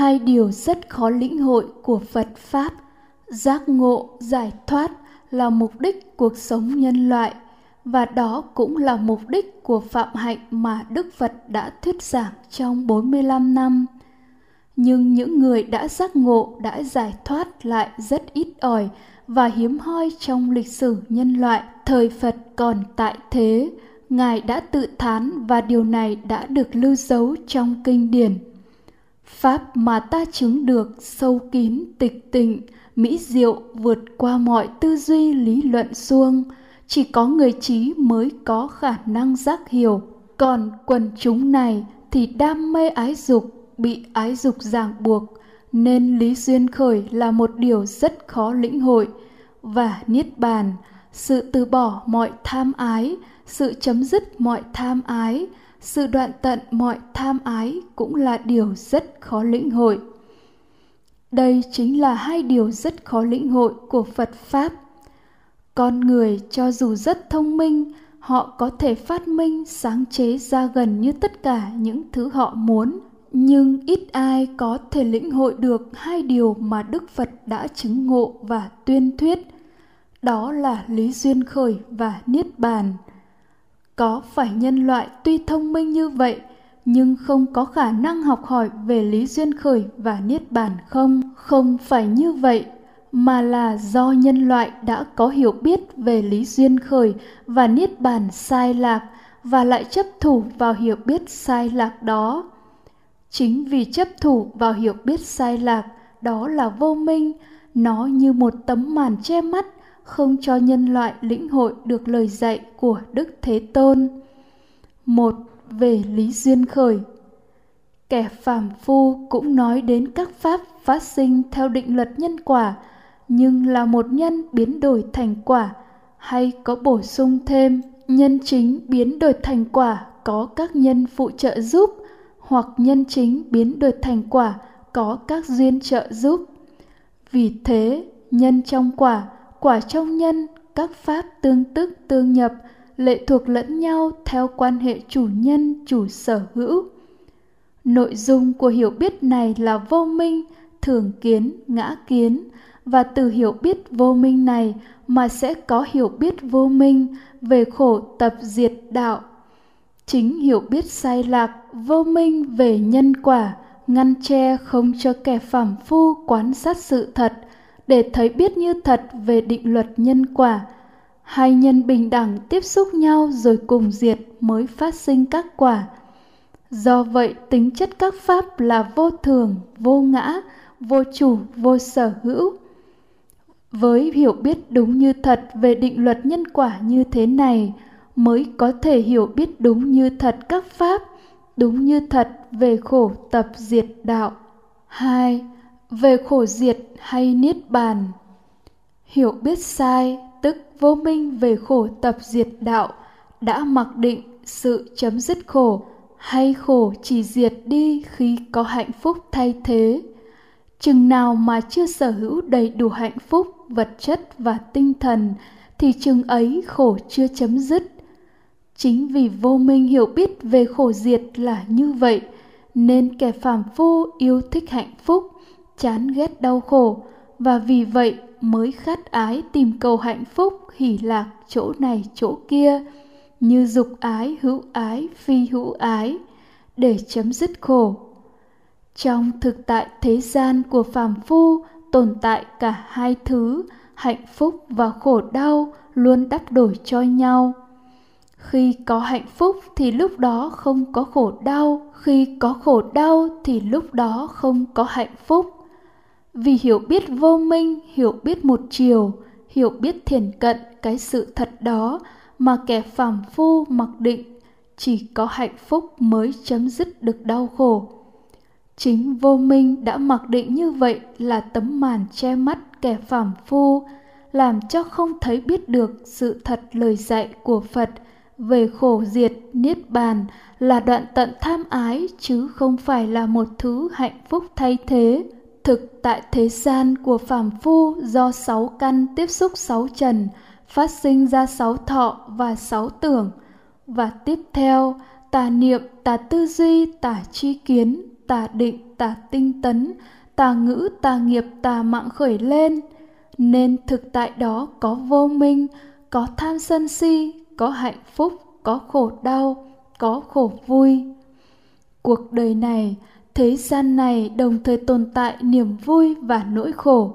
hai điều rất khó lĩnh hội của phật pháp giác ngộ giải thoát là mục đích cuộc sống nhân loại và đó cũng là mục đích của phạm hạnh mà Đức Phật đã thuyết giảng trong 45 năm. Nhưng những người đã giác ngộ, đã giải thoát lại rất ít ỏi và hiếm hoi trong lịch sử nhân loại thời Phật còn tại thế. Ngài đã tự thán và điều này đã được lưu dấu trong kinh điển. Pháp mà ta chứng được sâu kín tịch tịnh, mỹ diệu vượt qua mọi tư duy lý luận xuông – chỉ có người trí mới có khả năng giác hiểu. Còn quần chúng này thì đam mê ái dục bị ái dục ràng buộc nên lý duyên khởi là một điều rất khó lĩnh hội. Và niết bàn sự từ bỏ mọi tham ái sự chấm dứt mọi tham ái, sự đoạn tận mọi tham ái cũng là điều rất khó lĩnh hội. Đây chính là hai điều rất khó lĩnh hội của phật pháp. Con người cho dù rất thông minh, họ có thể phát minh, sáng chế ra gần như tất cả những thứ họ muốn, nhưng ít ai có thể lĩnh hội được hai điều mà đức phật đã chứng ngộ và tuyên thuyết. Đó là lý duyên khởi và niết bàn có phải nhân loại tuy thông minh như vậy, nhưng không có khả năng học hỏi về lý duyên khởi và niết bàn không? Không phải như vậy, mà là do nhân loại đã có hiểu biết về lý duyên khởi và niết bàn sai lạc và lại chấp thủ vào hiểu biết sai lạc đó. Chính vì chấp thủ vào hiểu biết sai lạc, đó là vô minh, nó như một tấm màn che mắt không cho nhân loại lĩnh hội được lời dạy của đức thế tôn. Một, về lý duyên khởi. Kẻ phàm phu cũng nói đến các pháp phát sinh theo định luật nhân quả, nhưng là một nhân biến đổi thành quả, hay có bổ sung thêm, nhân chính biến đổi thành quả có các nhân phụ trợ giúp, hoặc nhân chính biến đổi thành quả có các duyên trợ giúp. Vì thế, nhân trong quả quả trong nhân, các pháp tương tức tương nhập, lệ thuộc lẫn nhau theo quan hệ chủ nhân, chủ sở hữu. Nội dung của hiểu biết này là vô minh, thường kiến, ngã kiến, và từ hiểu biết vô minh này mà sẽ có hiểu biết vô minh về khổ tập diệt đạo. Chính hiểu biết sai lạc vô minh về nhân quả ngăn che không cho kẻ phàm phu quán sát sự thật để thấy biết như thật về định luật nhân quả. Hai nhân bình đẳng tiếp xúc nhau rồi cùng diệt mới phát sinh các quả. Do vậy, tính chất các pháp là vô thường, vô ngã, vô chủ, vô sở hữu. Với hiểu biết đúng như thật về định luật nhân quả như thế này, mới có thể hiểu biết đúng như thật các pháp, đúng như thật về khổ, tập, diệt, đạo. Hai về khổ diệt hay niết bàn. Hiểu biết sai, tức vô minh về khổ tập diệt đạo, đã mặc định sự chấm dứt khổ hay khổ chỉ diệt đi khi có hạnh phúc thay thế. Chừng nào mà chưa sở hữu đầy đủ hạnh phúc, vật chất và tinh thần, thì chừng ấy khổ chưa chấm dứt. Chính vì vô minh hiểu biết về khổ diệt là như vậy, nên kẻ phàm phu yêu thích hạnh phúc chán ghét đau khổ và vì vậy mới khát ái tìm cầu hạnh phúc hỷ lạc chỗ này chỗ kia, như dục ái, hữu ái, phi hữu ái, để chấm dứt khổ. Trong thực tại thế gian của phàm phu tồn tại cả hai thứ, hạnh phúc và khổ đau luôn đắp đổi cho nhau. Khi có hạnh phúc thì lúc đó không có khổ đau, khi có khổ đau thì lúc đó không có hạnh phúc vì hiểu biết vô minh, hiểu biết một chiều, hiểu biết thiền cận cái sự thật đó mà kẻ phàm phu mặc định, chỉ có hạnh phúc mới chấm dứt được đau khổ. Chính vô minh đã mặc định như vậy là tấm màn che mắt kẻ phàm phu, làm cho không thấy biết được sự thật lời dạy của phật về khổ diệt, niết bàn là đoạn tận tham ái chứ không phải là một thứ hạnh phúc thay thế thực tại thế gian của phàm phu do sáu căn tiếp xúc sáu trần phát sinh ra sáu thọ và sáu tưởng và tiếp theo tà niệm tà tư duy tà chi kiến tà định tà tinh tấn, tà ngữ, tà nghiệp, tà mạng khởi lên. Nên thực tại đó có vô minh, có tham sân si, có hạnh phúc, có khổ đau, có khổ vui. Cuộc đời này, thế gian này đồng thời tồn tại niềm vui và nỗi khổ.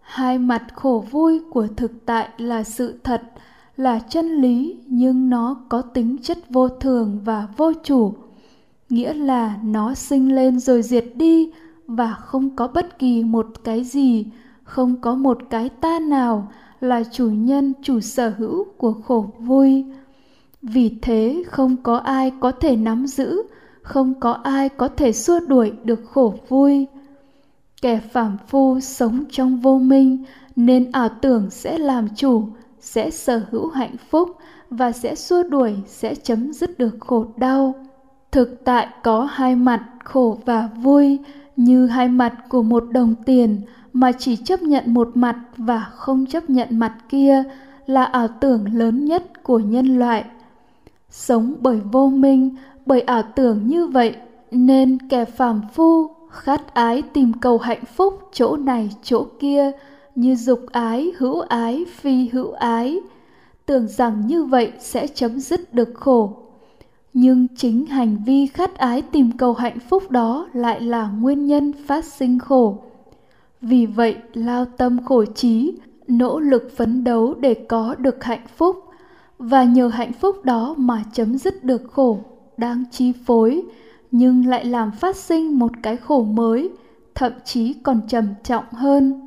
Hai mặt khổ vui của thực tại là sự thật, là chân lý nhưng nó có tính chất vô thường và vô chủ nghĩa là nó sinh lên rồi diệt đi và không có bất kỳ một cái gì không có một cái ta nào là chủ nhân chủ sở hữu của khổ vui vì thế không có ai có thể nắm giữ không có ai có thể xua đuổi được khổ vui. Kẻ phàm phu sống trong vô minh, nên ảo tưởng sẽ làm chủ, sẽ sở hữu hạnh phúc và sẽ xua đuổi, sẽ chấm dứt được khổ đau. Thực tại có hai mặt, khổ và vui, như hai mặt của một đồng tiền, mà chỉ chấp nhận một mặt và không chấp nhận mặt kia là ảo tưởng lớn nhất của nhân loại. Sống bởi vô minh bởi ảo tưởng như vậy, nên kẻ phàm phu khát ái tìm cầu hạnh phúc chỗ này, chỗ kia, như dục ái, hữu ái, phi hữu ái. Tưởng rằng như vậy sẽ chấm dứt được khổ. Nhưng chính hành vi khát ái tìm cầu hạnh phúc đó lại là nguyên nhân phát sinh khổ. Vì vậy, lao tâm khổ trí, nỗ lực phấn đấu để có được hạnh phúc, và nhờ hạnh phúc đó mà chấm dứt được khổ đang chi phối, nhưng lại làm phát sinh một cái khổ mới, thậm chí còn trầm trọng hơn.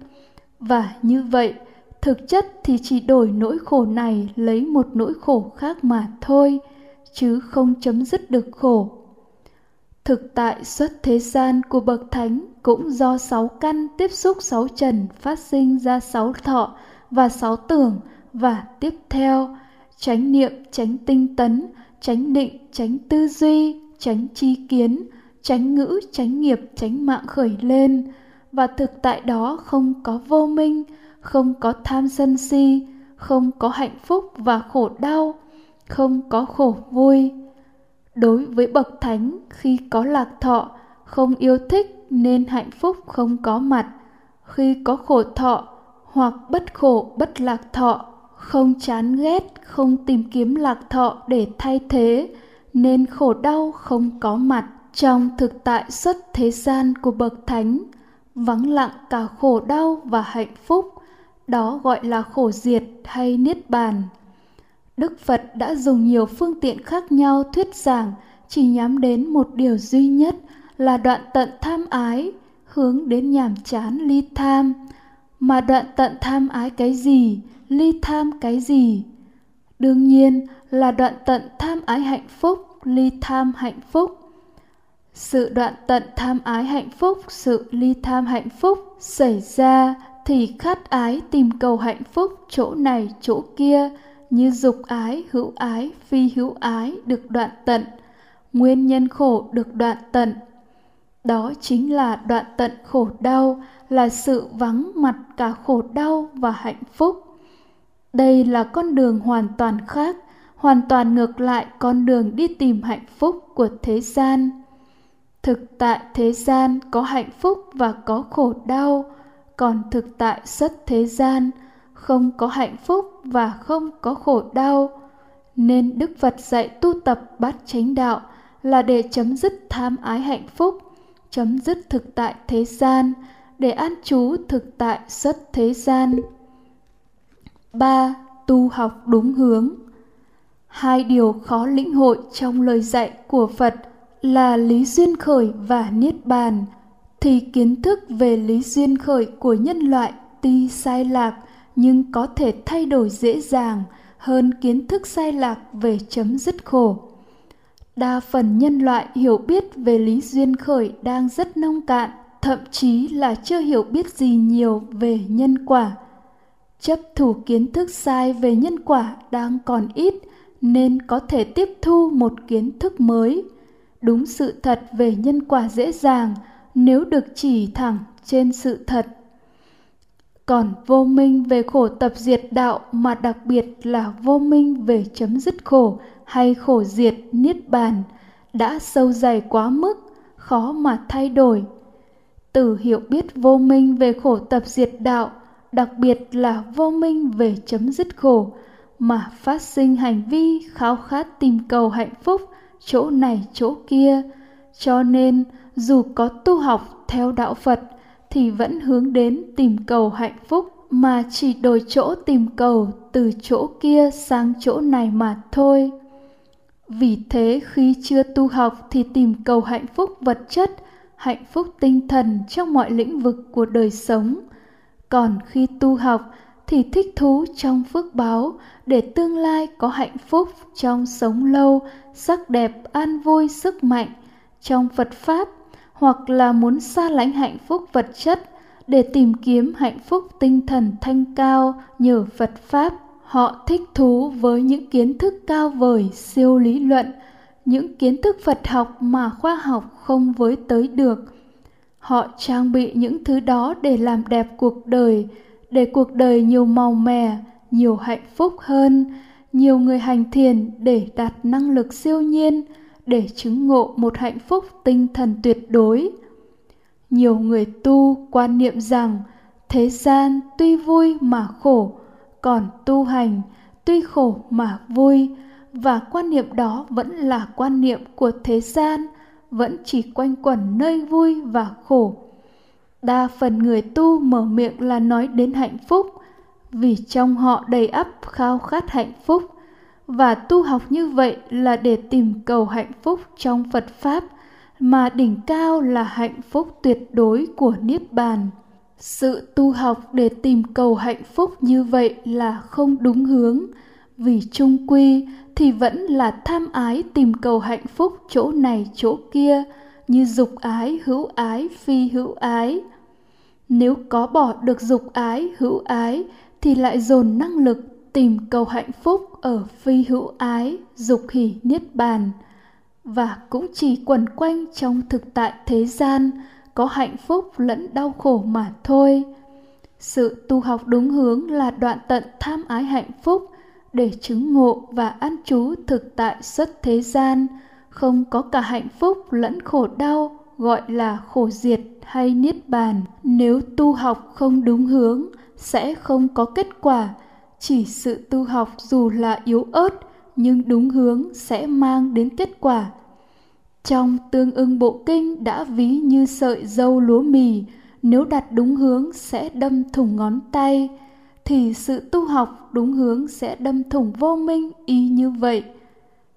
Và như vậy, thực chất thì chỉ đổi nỗi khổ này lấy một nỗi khổ khác mà thôi, chứ không chấm dứt được khổ. Thực tại xuất thế gian của bậc thánh cũng do sáu căn tiếp xúc sáu trần phát sinh ra sáu thọ và sáu tưởng và tiếp theo, chánh niệm, chánh tinh tấn chánh định, chánh tư duy, chánh chi kiến, chánh ngữ, chánh nghiệp, chánh mạng khởi lên. Và thực tại đó không có vô minh, không có tham sân si, không có hạnh phúc và khổ đau, không có khổ vui. Đối với bậc thánh, khi có lạc thọ, không yêu thích nên hạnh phúc không có mặt. Khi có khổ thọ hoặc bất khổ, bất lạc thọ không chán ghét, không tìm kiếm lạc thọ để thay thế, nên khổ đau không có mặt trong thực tại xuất thế gian của bậc thánh. Vắng lặng cả khổ đau và hạnh phúc, đó gọi là khổ diệt hay niết bàn. Đức phật đã dùng nhiều phương tiện khác nhau thuyết giảng, chỉ nhắm đến một điều duy nhất là đoạn tận tham ái, hướng đến nhàm chán ly tham. Mà đoạn tận tham ái cái gì? Ly tham cái gì? Đương nhiên là đoạn tận tham ái hạnh phúc, ly tham hạnh phúc. Sự đoạn tận tham ái hạnh phúc, sự ly tham hạnh phúc xảy ra thì khát ái tìm cầu hạnh phúc chỗ này, chỗ kia, như dục ái, hữu ái, phi hữu ái được đoạn tận. Nguyên nhân khổ được đoạn tận. Đó chính là đoạn tận khổ đau là sự vắng mặt cả khổ đau và hạnh phúc đây là con đường hoàn toàn khác, hoàn toàn ngược lại con đường đi tìm hạnh phúc của thế gian. Thực tại thế gian có hạnh phúc và có khổ đau, còn thực tại xuất thế gian, không có hạnh phúc và không có khổ đau. Nên đức phật dạy tu tập bát chánh đạo là để chấm dứt tham ái hạnh phúc, chấm dứt thực tại thế gian, để an trú thực tại xuất thế gian ba, tu học đúng hướng. Hai điều khó lĩnh hội trong lời dạy của phật là lý duyên khởi và niết bàn, thì kiến thức về lý duyên khởi của nhân loại tuy sai lạc nhưng có thể thay đổi dễ dàng hơn kiến thức sai lạc về chấm dứt khổ. Đa phần nhân loại hiểu biết về lý duyên khởi đang rất nông cạn, thậm chí là chưa hiểu biết gì nhiều về nhân quả chấp thủ kiến thức sai về nhân quả đang còn ít, nên có thể tiếp thu một kiến thức mới. Đúng sự thật về nhân quả dễ dàng, nếu được chỉ thẳng trên sự thật. Còn vô minh về khổ tập diệt đạo mà đặc biệt là vô minh về chấm dứt khổ hay khổ diệt niết bàn đã sâu dày quá mức, khó mà thay đổi. Từ hiểu biết vô minh về khổ tập diệt đạo đặc biệt là vô minh về chấm dứt khổ, mà phát sinh hành vi khao khát tìm cầu hạnh phúc chỗ này chỗ kia. Cho nên, dù có tu học theo đạo phật, thì vẫn hướng đến tìm cầu hạnh phúc, mà chỉ đổi chỗ tìm cầu từ chỗ kia sang chỗ này mà thôi. Vì thế, khi chưa tu học thì tìm cầu hạnh phúc vật chất, hạnh phúc tinh thần trong mọi lĩnh vực của đời sống còn khi tu học thì thích thú trong phước báo để tương lai có hạnh phúc trong sống lâu, sắc đẹp, an vui, sức mạnh trong phật pháp hoặc là muốn xa lánh hạnh phúc vật chất để tìm kiếm hạnh phúc tinh thần thanh cao nhờ phật pháp. Họ thích thú với những kiến thức cao vời, siêu lý luận, những kiến thức phật học mà khoa học không với tới được họ trang bị những thứ đó để làm đẹp cuộc đời, để cuộc đời nhiều màu mè, nhiều hạnh phúc hơn, nhiều người hành thiền để đạt năng lực siêu nhiên, để chứng ngộ một hạnh phúc tinh thần tuyệt đối. Nhiều người tu quan niệm rằng, thế gian tuy vui mà khổ, còn tu hành tuy khổ mà vui, và quan niệm đó vẫn là quan niệm của thế gian vẫn chỉ quanh quẩn nơi vui và khổ. Đa phần người tu mở miệng là nói đến hạnh phúc, vì trong họ đầy ắp khao khát hạnh phúc. Và tu học như vậy là để tìm cầu hạnh phúc trong phật pháp, mà đỉnh cao là hạnh phúc tuyệt đối của niết bàn. Sự tu học để tìm cầu hạnh phúc như vậy là không đúng hướng vì trung quy thì vẫn là tham ái tìm cầu hạnh phúc chỗ này chỗ kia, như dục ái, hữu ái, phi hữu ái. Nếu có bỏ được dục ái, hữu ái thì lại dồn năng lực tìm cầu hạnh phúc ở phi hữu ái, dục hỷ niết bàn. Và cũng chỉ quẩn quanh trong thực tại thế gian, có hạnh phúc lẫn đau khổ mà thôi. Sự tu học đúng hướng là đoạn tận tham ái hạnh phúc để chứng ngộ và an trú thực tại xuất thế gian. Không có cả hạnh phúc lẫn khổ đau, gọi là khổ diệt hay niết bàn. Nếu tu học không đúng hướng, sẽ không có kết quả. Chỉ sự tu học dù là yếu ớt, nhưng đúng hướng sẽ mang đến kết quả. Trong tương ưng bộ kinh đã ví như sợi dâu lúa mì, nếu đặt đúng hướng sẽ đâm thủng ngón tay thì sự tu học đúng hướng sẽ đâm thủng vô minh y như vậy.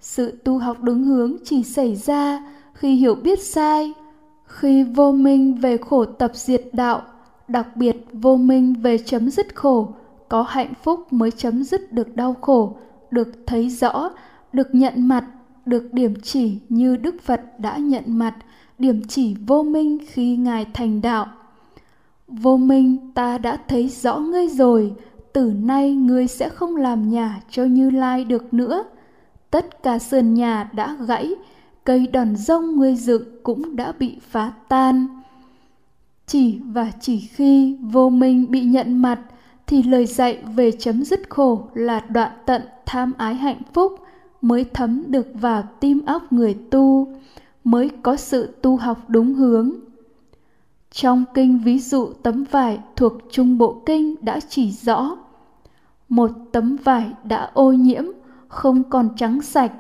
Sự tu học đúng hướng chỉ xảy ra khi hiểu biết sai, khi vô minh về khổ tập diệt đạo, đặc biệt vô minh về chấm dứt khổ, có hạnh phúc mới chấm dứt được đau khổ, được thấy rõ, được nhận mặt, được điểm chỉ như đức phật đã nhận mặt, điểm chỉ vô minh khi ngài thành đạo vô minh, ta đã thấy rõ ngươi rồi. Từ nay ngươi sẽ không làm nhà cho như lai được nữa. Tất cả sườn nhà đã gãy, cây đòn rông ngươi dựng cũng đã bị phá tan. Chỉ và chỉ khi vô minh bị nhận mặt, thì lời dạy về chấm dứt khổ là đoạn tận tham ái hạnh phúc mới thấm được vào tim óc người tu, mới có sự tu học đúng hướng trong kinh ví dụ tấm vải thuộc trung bộ kinh đã chỉ rõ, một tấm vải đã ô nhiễm, không còn trắng sạch.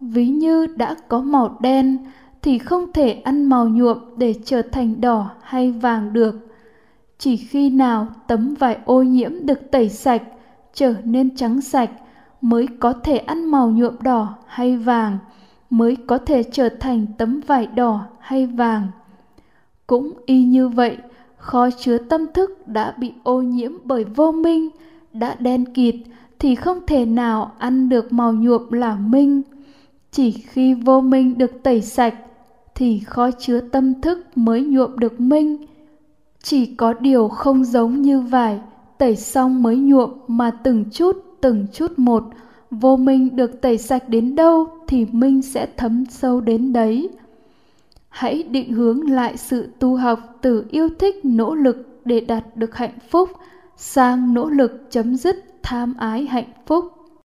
Ví như đã có màu đen thì không thể ăn màu nhuộm để trở thành đỏ hay vàng được. Chỉ khi nào tấm vải ô nhiễm được tẩy sạch, trở nên trắng sạch mới có thể ăn màu nhuộm đỏ hay vàng, mới có thể trở thành tấm vải đỏ hay vàng cũng y như vậy, kho chứa tâm thức đã bị ô nhiễm bởi vô minh, đã đen kịt thì không thể nào ăn được màu nhuộm là minh. Chỉ khi vô minh được tẩy sạch thì kho chứa tâm thức mới nhuộm được minh. Chỉ có điều không giống như vải tẩy xong mới nhuộm mà từng chút từng chút một. Vô minh được tẩy sạch đến đâu thì minh sẽ thấm sâu đến đấy hãy định hướng lại sự tu học từ yêu thích, nỗ lực để đạt được hạnh phúc, sang nỗ lực chấm dứt tham ái hạnh phúc.